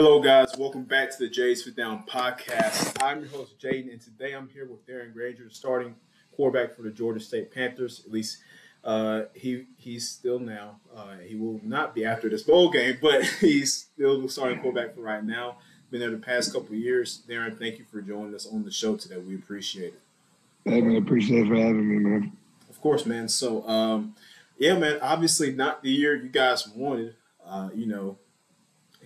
Hello, guys. Welcome back to the Jays Fit Down podcast. I'm your host, Jaden, and today I'm here with Darren Grainger, starting quarterback for the Georgia State Panthers. At least uh, he he's still now. Uh, he will not be after this bowl game, but he's still the starting quarterback for right now. Been there the past couple years. Darren, thank you for joining us on the show today. We appreciate it. Hey, man, appreciate it for having me, man. Of course, man. So, um, yeah, man. Obviously, not the year you guys wanted. Uh, you know,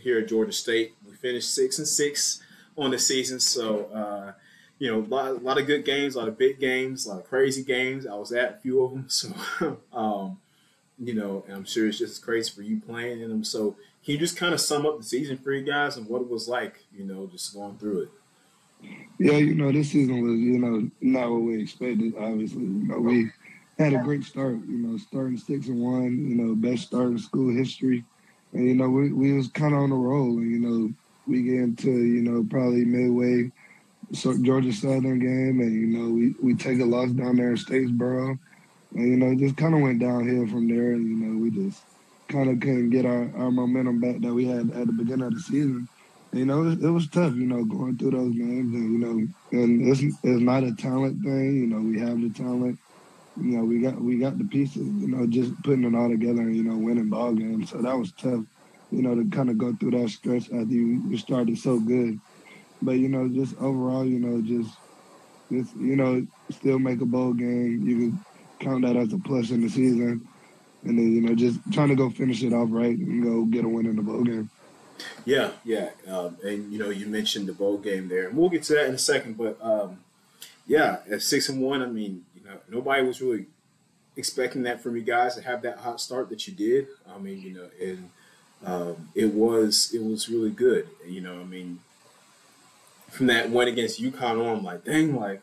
here at Georgia State. We finished six and six on the season, so uh, you know, a lot, a lot, of good games, a lot of big games, a lot of crazy games. I was at a few of them, so um, you know, I'm sure it's just crazy for you playing in them. So, can you just kind of sum up the season for you guys and what it was like, you know, just going through it? Yeah, you know, this season was, you know, not what we expected. Obviously, you know, we had a great start. You know, starting six and one. You know, best start in school history. And you know, we we was kind of on the roll, and you know, we get into you know probably midway, Georgia Southern game, and you know we we take a loss down there in Statesboro, and you know just kind of went downhill from there, and you know we just kind of couldn't get our, our momentum back that we had at the beginning of the season. You know, it, it, was tough, you know, going through those games, and you know, and it's it's not a talent thing, you know, we have the talent you know, we got we got the pieces, you know, just putting it all together and, you know, winning ball games. So that was tough, you know, to kind of go through that stretch after you, you started so good. But, you know, just overall, you know, just just, you know, still make a bowl game. You can count that as a plus in the season. And then, you know, just trying to go finish it off right and go get a win in the bowl game. Yeah, yeah. Um, and, you know, you mentioned the bowl game there. And we'll get to that in a second. But, um, yeah, at 6 and 1, I mean, nobody was really expecting that from you guys to have that hot start that you did. I mean, you know, and um, it was it was really good. You know, I mean, from that win against UConn on, I'm like, dang, like,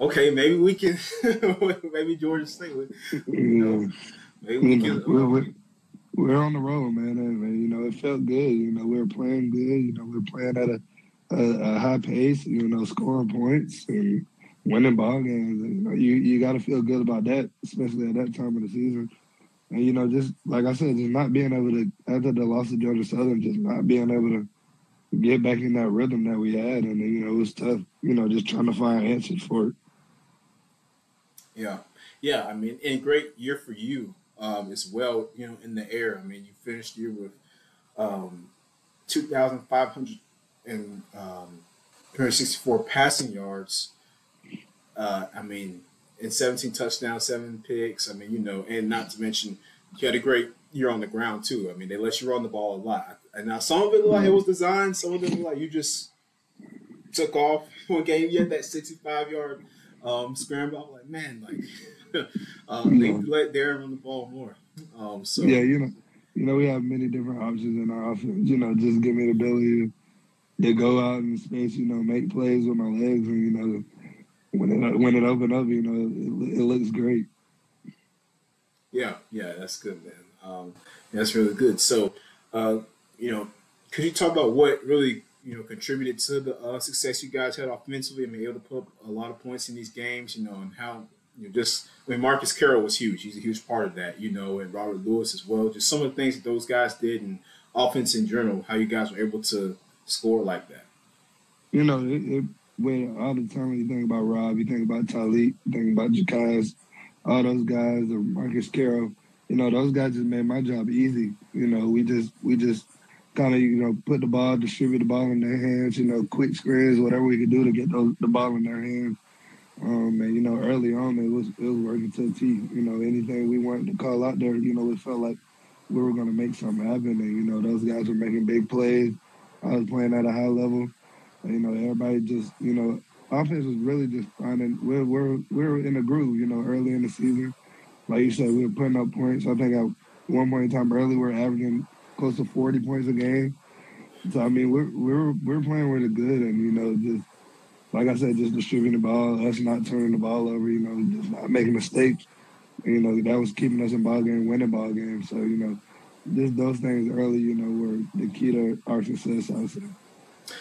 okay, maybe we can, maybe Georgia State, you know, maybe we can. We're, we're, we're, on the road, man, and you know, it felt good. You know, we were playing good. You know, we were playing at a, a, a high pace. You know, scoring points and winning ball games. And, you know, you, you got to feel good about that, especially at that time of the season. And you know, just like I said, just not being able to after the loss of Georgia Southern, just not being able to get back in that rhythm that we had, and you know, it was tough. You know, just trying to find answers for it. Yeah, yeah. I mean, and great year for you um, as well. You know, in the air. I mean, you finished year with um, two thousand five hundred and um, 264 passing yards uh, I mean, in 17 touchdowns, seven picks. I mean, you know, and not to mention you had a great year on the ground too. I mean, they let you run the ball a lot. And now some of it like it was designed, some of it like you just took off one game. You had that 65 yard um, scramble. I'm like, man, like um, they let Darren run the ball more. Um, so yeah, you know, you know, we have many different options in our offense. You know, just give me the ability to go out in space. You know, make plays with my legs, and you know when it when it opened up, you know, it, it looks great. Yeah, yeah, that's good, man. Um, that's really good. So, uh, you know, could you talk about what really you know contributed to the uh, success you guys had offensively and being able to put up a lot of points in these games? You know, and how you know just I mean Marcus Carroll was huge. He's a huge part of that. You know, and Robert Lewis as well. Just some of the things that those guys did and offense in general. How you guys were able to score like that. You know, it, it when all the time you think about Rob, you think about Talik, you think about Jacaz, all those guys, or Marcus Carroll, you know, those guys just made my job easy. You know, we just we just kind of you know put the ball, distribute the ball in their hands. You know, quick screens, whatever we could do to get those, the ball in their hands. Um, and you know, early on it was it was working to T. You know, anything we wanted to call out there, you know, it felt like we were going to make something happen. And you know, those guys were making big plays. I was playing at a high level. You know, everybody just, you know, offense was really just finding we're we're we're in a groove, you know, early in the season. Like you said, we were putting up points. I think at one point in time early we are averaging close to forty points a game. So I mean we're we're we're playing really good and you know, just like I said, just distributing the ball, us not turning the ball over, you know, just not making mistakes. You know, that was keeping us in ball game, winning ball games. So, you know, just those things early, you know, were the key to our success, I would say.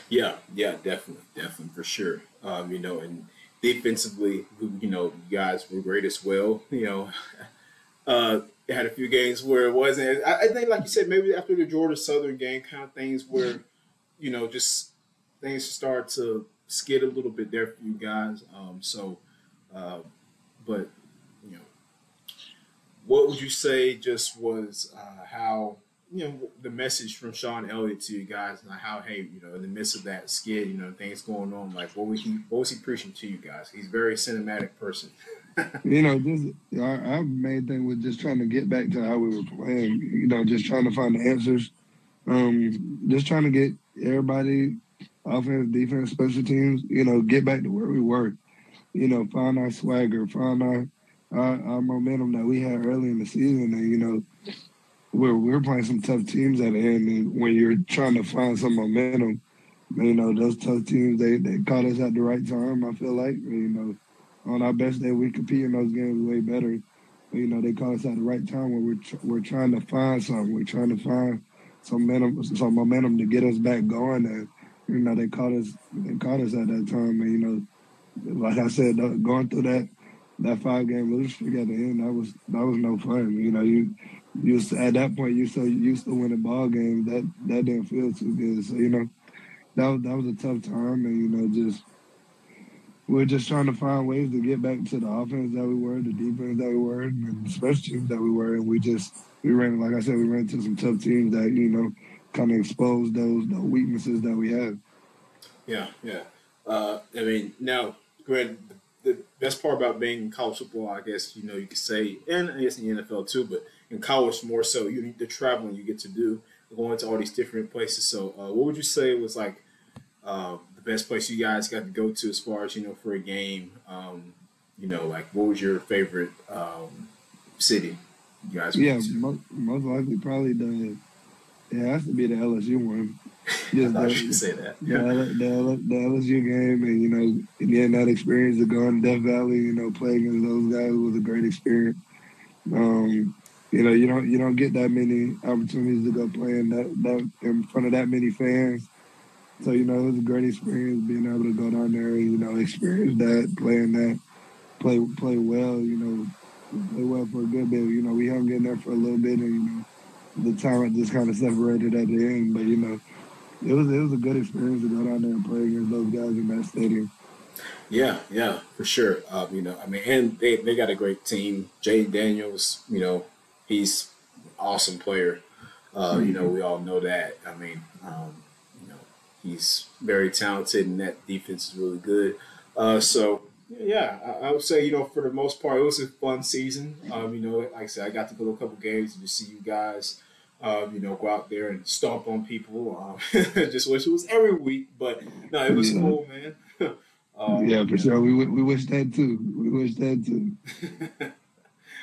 Yeah, yeah, definitely, definitely for sure. Um, you know, and defensively, you know, you guys were great as well. You know, uh, had a few games where it wasn't. I, I, think, like you said, maybe after the Georgia Southern game, kind of things where you know, just things start to skid a little bit there for you guys. Um, so, uh, but you know, what would you say just was uh, how you know the message from Shawn Elliott to you guys, and how hey, you know, in the midst of that skid, you know, things going on, like what was he what was he preaching to you guys? He's a very cinematic person. you know, just our, our, main thing was just trying to get back to how we were playing. You know, just trying to find the answers. Um, just trying to get everybody, offense, defense, special teams. You know, get back to where we were. You know, find our swagger, find our our, our momentum that we had early in the season, and you know, we're we're playing some tough teams at the end, and when you're trying to find some momentum, you know, those tough teams they they caught us at the right time. I feel like you know on our best day, we compete in those games way better. You know, they caught us at the right time when we're tr- we're trying to find something. We're trying to find some momentum, some momentum to get us back going. And you know, they caught us they caught us at that time. And you know, like I said, uh, going through that that five game losing streak at the end, that was that was no fun. You know, you you at that point you so used to winning ball games that that didn't feel too good. So you know, that was, that was a tough time, and you know, just we're just trying to find ways to get back to the offense that we were, the defense that we were, and the special teams that we were. And we just we ran, like I said, we ran into some tough teams that you know kind of exposed those the weaknesses that we had. Yeah, yeah. Uh, I mean, now, Grant, the best part about being in college football, I guess you know you could say, and I guess in the NFL too, but in college more so, you need the traveling you get to do, going to all these different places. So, uh, what would you say was like? Uh, the best place you guys got to go to as far as you know for a game? Um, you know, like what was your favorite um, city? You guys? Yeah, most, most, likely probably the. It has to be the LSU one. Just I thought you say that. Yeah. The, the, LSU game, and you know, getting that experience of going to Death Valley, you know, playing against those guys was a great experience. Um, you know, you don't you don't get that many opportunities to go play in that, that in front of that many fans. So, you know, it was a great experience being able to go down there and, you know, experience that, playing that, play play well, you know, play well for a good bit. You know, we hung in there for a little bit and, you know, the talent just kind of separated at the end. But, you know, it was it was a good experience to go down there and play against those guys in that stadium. Yeah, yeah, for sure. Uh, you know, I mean, and they, they got a great team. Jay Daniels, you know, he's awesome player. Uh. You know, we all know that. I mean, um, you know, He's very talented, and that defense is really good. Uh, so yeah, I, I, would say you know for the most part it was a fun season. Um, you know, like I said, I got to go to a couple games and just see you guys. Um, you know, go out there and stomp on people. Um, just wish it was every week, but no, it was yeah. cool, man. Um, yeah, for sure. We we wish that too. We wish that too.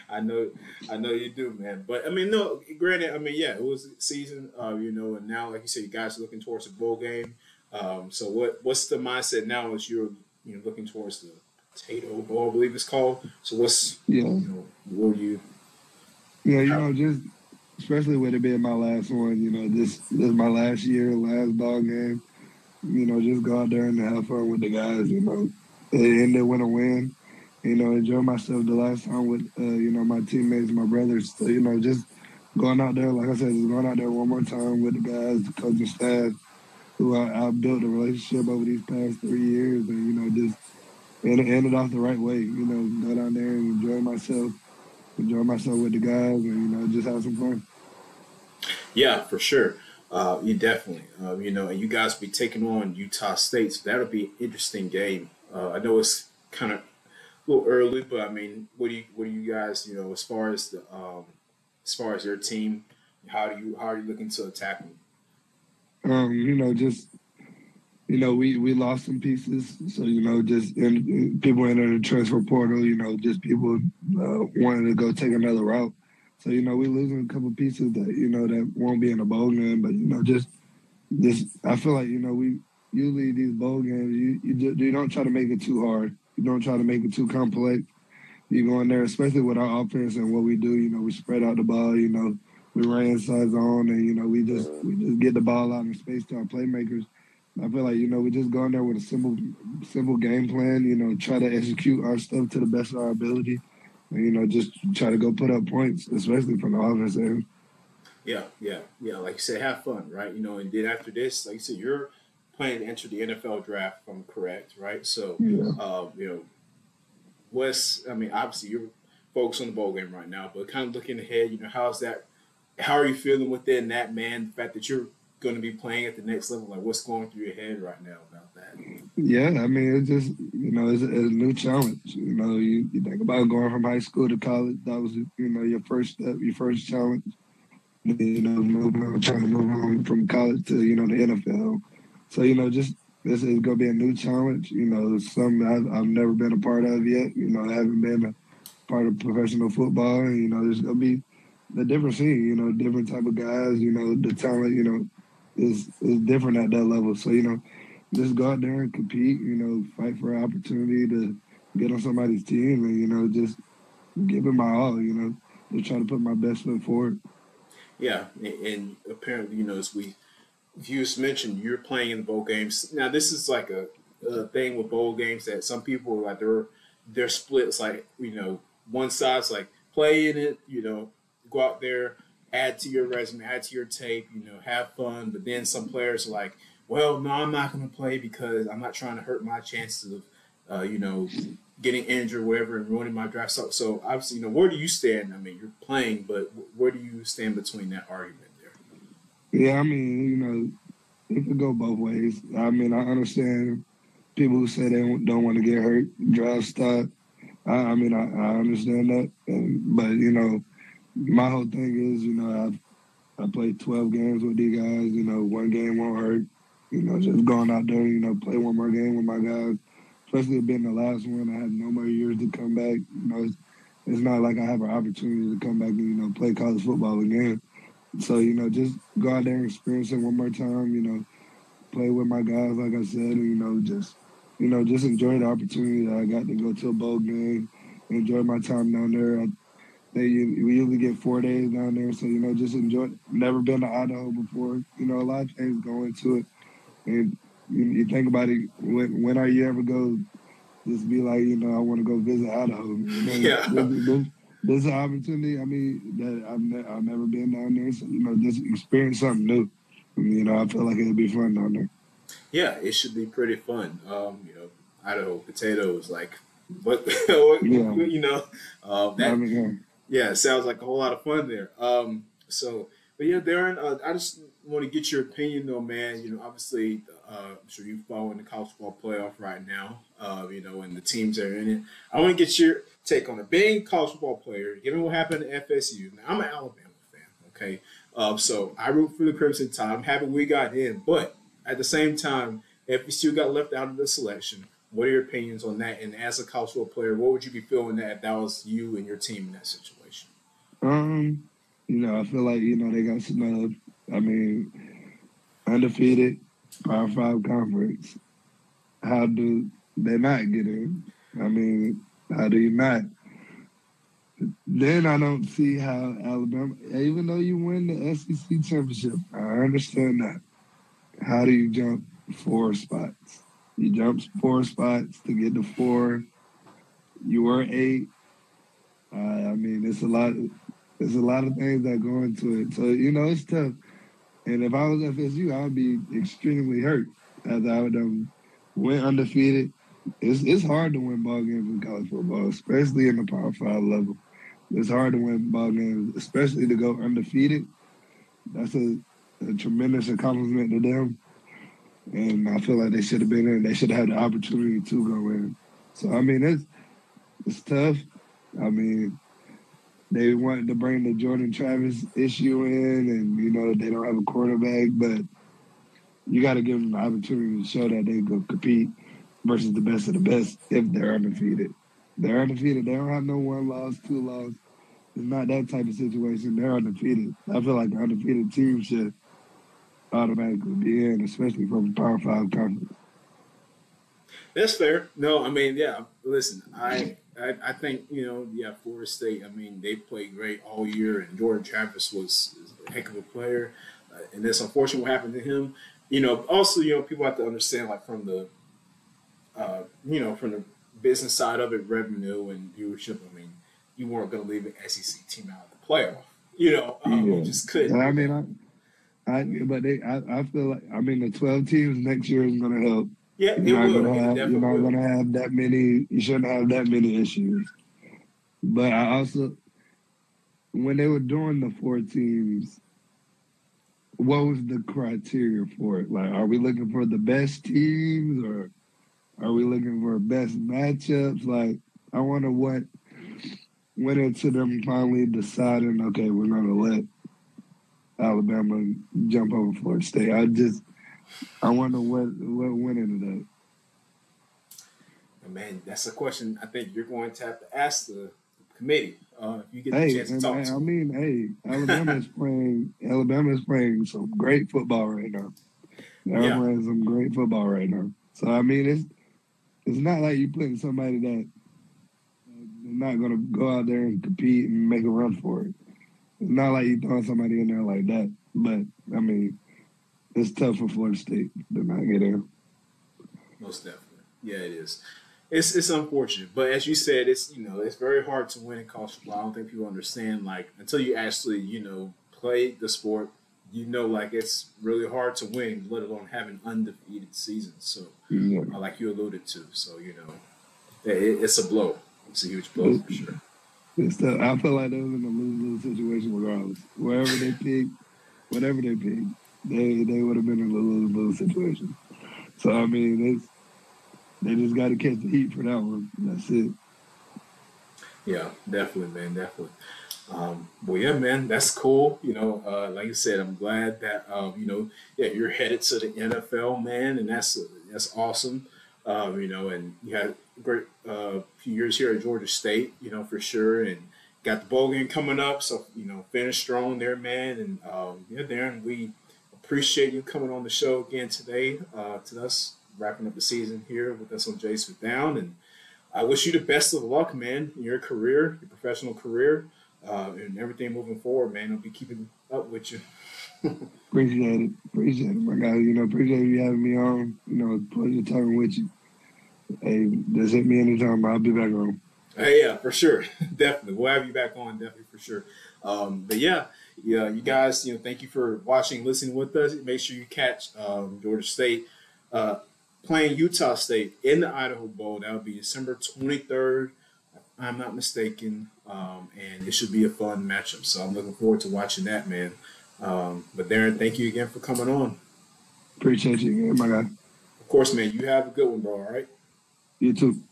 I know, I know you do, man. But I mean, no. Granted, I mean, yeah, it was season, uh, you know, and now, like you said, you guys are looking towards a bowl game. Um, so what what's the mindset now as you're you know looking towards the potato bowl, I believe it's called. So what's yeah, you know, what you? Yeah, you know, just especially with it being my last one, you know, this this is my last year, last ball game. You know, just go out there and have fun with the guys. You know, and they win a win you know, enjoy myself the last time with, uh, you know, my teammates, my brothers. So, you know, just going out there, like I said, just going out there one more time with the guys, the coaching staff, who I, I built a relationship over these past three years, and you know, just end it off the right way. You know, go down there and enjoy myself, enjoy myself with the guys, and you know, just have some fun. Yeah, for sure. Uh, you definitely, uh, you know, and you guys be taking on Utah State, so that'll be an interesting game. Uh, I know it's kind of a little early, but I mean, what do you what do you guys you know as far as the um, as far as your team? How do you how are you looking to attack them? Um, you know, just you know, we we lost some pieces, so you know, just in, people entered the transfer portal. You know, just people uh, wanted to go take another route. So you know, we losing a couple pieces that you know that won't be in a bowl game, but you know, just just I feel like you know we usually these bowl games you you, you don't try to make it too hard. You don't try to make it too complex. You go in there, especially with our offense and what we do. You know, we spread out the ball. You know, we run inside zone, and you know, we just we just get the ball out in space to our playmakers. I feel like you know we just go in there with a simple simple game plan. You know, try to execute our stuff to the best of our ability, and you know, just try to go put up points, especially from the offense end. Yeah, yeah, yeah. Like you said, have fun, right? You know, and then after this, like you said, you're planning to enter the NFL draft, if I'm correct, right? So, yeah. uh, you know, what's I mean, obviously you're focused on the bowl game right now, but kind of looking ahead, you know, how's that? How are you feeling within that man? The fact that you're going to be playing at the next level, like what's going through your head right now about that? Yeah, I mean, it's just you know, it's a, it's a new challenge. You know, you, you think about going from high school to college. That was you know your first step, your first challenge. You know, moving, trying to move on from college to you know the NFL. So you know, just this is going to be a new challenge. You know, something I've, I've never been a part of yet. You know, I haven't been a part of professional football. You know, there's going to be a different scene. You know, different type of guys. You know, the talent. You know, is is different at that level. So you know, just go out there and compete. You know, fight for an opportunity to get on somebody's team, and you know, just give it my all. You know, just try to put my best foot forward. Yeah, and apparently, you know, as we you just mentioned, you're playing in bowl games. Now, this is like a, a thing with bowl games that some people like they're they're split. It's like you know, one side's like play in it, you know, go out there, add to your resume, add to your tape, you know, have fun. But then some players are like, well, no, I'm not going to play because I'm not trying to hurt my chances of, uh, you know, getting injured, or whatever, and ruining my draft. So, so obviously, you know, where do you stand? I mean, you're playing, but where do you stand between that argument there? Yeah, I mean, you know, it could go both ways. I mean, I understand people who say they don't, don't want to get hurt, draft stock. I, I mean, I, I understand that, and, but you know, my whole thing is, you know, I've I played 12 games with these guys. You know, one game won't hurt. You know, just going out there, you know, play one more game with my guys. Especially being the last one, I had no more years to come back. You know, it's, it's not like I have an opportunity to come back and you know play college football again. So you know, just go out there and experience it one more time. You know, play with my guys, like I said, and you know, just you know, just enjoy the opportunity that I got to go to a bowl game, enjoy my time down there. I, they we usually get four days down there, so you know, just enjoy. Never been to Idaho before. You know, a lot of things go into it, and you, you think about it. When when are you ever go? Just be like, you know, I want to go visit Idaho. You know, yeah. This, this, this, is an opportunity. I mean, that I've, ne- I've never been down there, so you know, just experience something new. You know, I feel like it'll be fun down there. Yeah, it should be pretty fun. Um, you know, Idaho potatoes, like what yeah. you know, um, that, I mean, yeah. Yeah, sounds like a whole lot of fun there. Um, so, but yeah, Darren, uh, I just want to get your opinion though, man. You know, obviously, uh, I'm sure you follow in the college football playoff right now. Uh, you know, and the teams that are in it. I want to get your take on it. Being a college football player, given what happened at FSU. Now, I'm an Alabama fan. Okay, um, so I root for the Crimson Tide. I'm happy we got in, but at the same time, FSU got left out of the selection, what are your opinions on that? And as a college football player, what would you be feeling that if that was you and your team in that situation? Um, you know, I feel like you know they got snubbed. I mean, undefeated, Power Five conference. How do they not get in? I mean, how do you not? then I don't see how Alabama, even though you win the SEC championship, I understand that. How do you jump four spots? You jump four spots to get to four. You were eight. Uh, I mean, it's a lot. There's a lot of things that go into it. So you know, it's tough. And if I was FSU, I would be extremely hurt as I would have went undefeated. It's it's hard to win ball games in college football, especially in the Power Five level. It's hard to win ball games, especially to go undefeated. That's a, a tremendous accomplishment to them. And I feel like they should have been in. They should have had the opportunity to go in. So I mean, it's it's tough. I mean, they wanted to bring the Jordan Travis issue in, and you know that they don't have a quarterback, but you got to give them the opportunity to show that they go compete versus the best of the best if they're undefeated. They're undefeated. They don't have no one loss, two loss. It's not that type of situation. They're undefeated. I feel like the undefeated team should automatically be in, especially from a Power Five conference. That's fair. No, I mean, yeah. Listen, I, I, I think you know, yeah, Florida State. I mean, they played great all year, and Jordan Travis was a heck of a player. Uh, and it's unfortunate what happened to him. You know, also, you know, people have to understand, like from the, uh, you know, from the business side of it, revenue and viewership. I mean, you weren't going to leave an SEC team out of the playoff. You know, um, yeah. just couldn't. I mean, I, I, but they, I, I feel like I mean the twelve teams next year is going to help. Yeah, you're not will. gonna have you're not going to have that many. You shouldn't have that many issues. But I also, when they were doing the four teams, what was the criteria for it? Like, are we looking for the best teams or are we looking for best matchups? Like, I wonder what went into them finally deciding, okay, we're going to let Alabama jump over Florida State. I just, I wonder what what went into that. Man, that's a question I think you're going to have to ask the committee. Uh, if you get hey, the chance to talk to I mean, hey, Alabama is playing. Alabama is playing some great football right now. They're yeah. playing some great football right now. So I mean, it's it's not like you're putting somebody that not going to go out there and compete and make a run for it. It's not like you're throwing somebody in there like that. But I mean, it's tough for Florida State to not get in. Most definitely, yeah, it is it's it's unfortunate, but as you said, it's you know it's very hard to win in college football. I don't think people understand like until you actually you know play the sport, you know like it's really hard to win, let alone have an undefeated season. So yeah. uh, like you alluded to, so you know it, it's a blow. It's a huge blow for sure. It's the, I feel like they was in a lose lose situation regardless. Wherever they pick, whatever they pick, they they would have been in a lose lose situation. So I mean, it's they just got to catch the heat for that one. That's it. Yeah, definitely, man, definitely. Um, well, yeah, man, that's cool. You know, uh, like I said, I'm glad that um, you know, yeah, you're headed to the NFL, man, and that's that's awesome. Um, you know, and you had a great uh, few years here at Georgia State, you know, for sure, and got the bowl game coming up. So you know, finish strong there, man. And um, yeah, Darren, we appreciate you coming on the show again today uh, to us wrapping up the season here with us on Jace with Down. And I wish you the best of luck, man, in your career, your professional career, uh, and everything moving forward, man. I'll be keeping up with you. appreciate it. Appreciate it, my guy. You know, appreciate you having me on. You know, pleasure talking with you. Hey, just hit me anytime. I'll be back on. Hey, yeah, for sure. definitely. We'll have you back on, definitely, for sure. Um, but yeah, yeah, you guys, you know, thank you for watching, listening with us. Make sure you catch um, Georgia State. Uh, playing Utah State in the Idaho Bowl. That will be December 23rd, I'm not mistaken. Um, and it should be a fun matchup. So I'm looking forward to watching that, man. Um, but Darren, thank you again for coming on. Appreciate you, again, my guy. Of course, man. You have a good one, bro. All right. You too.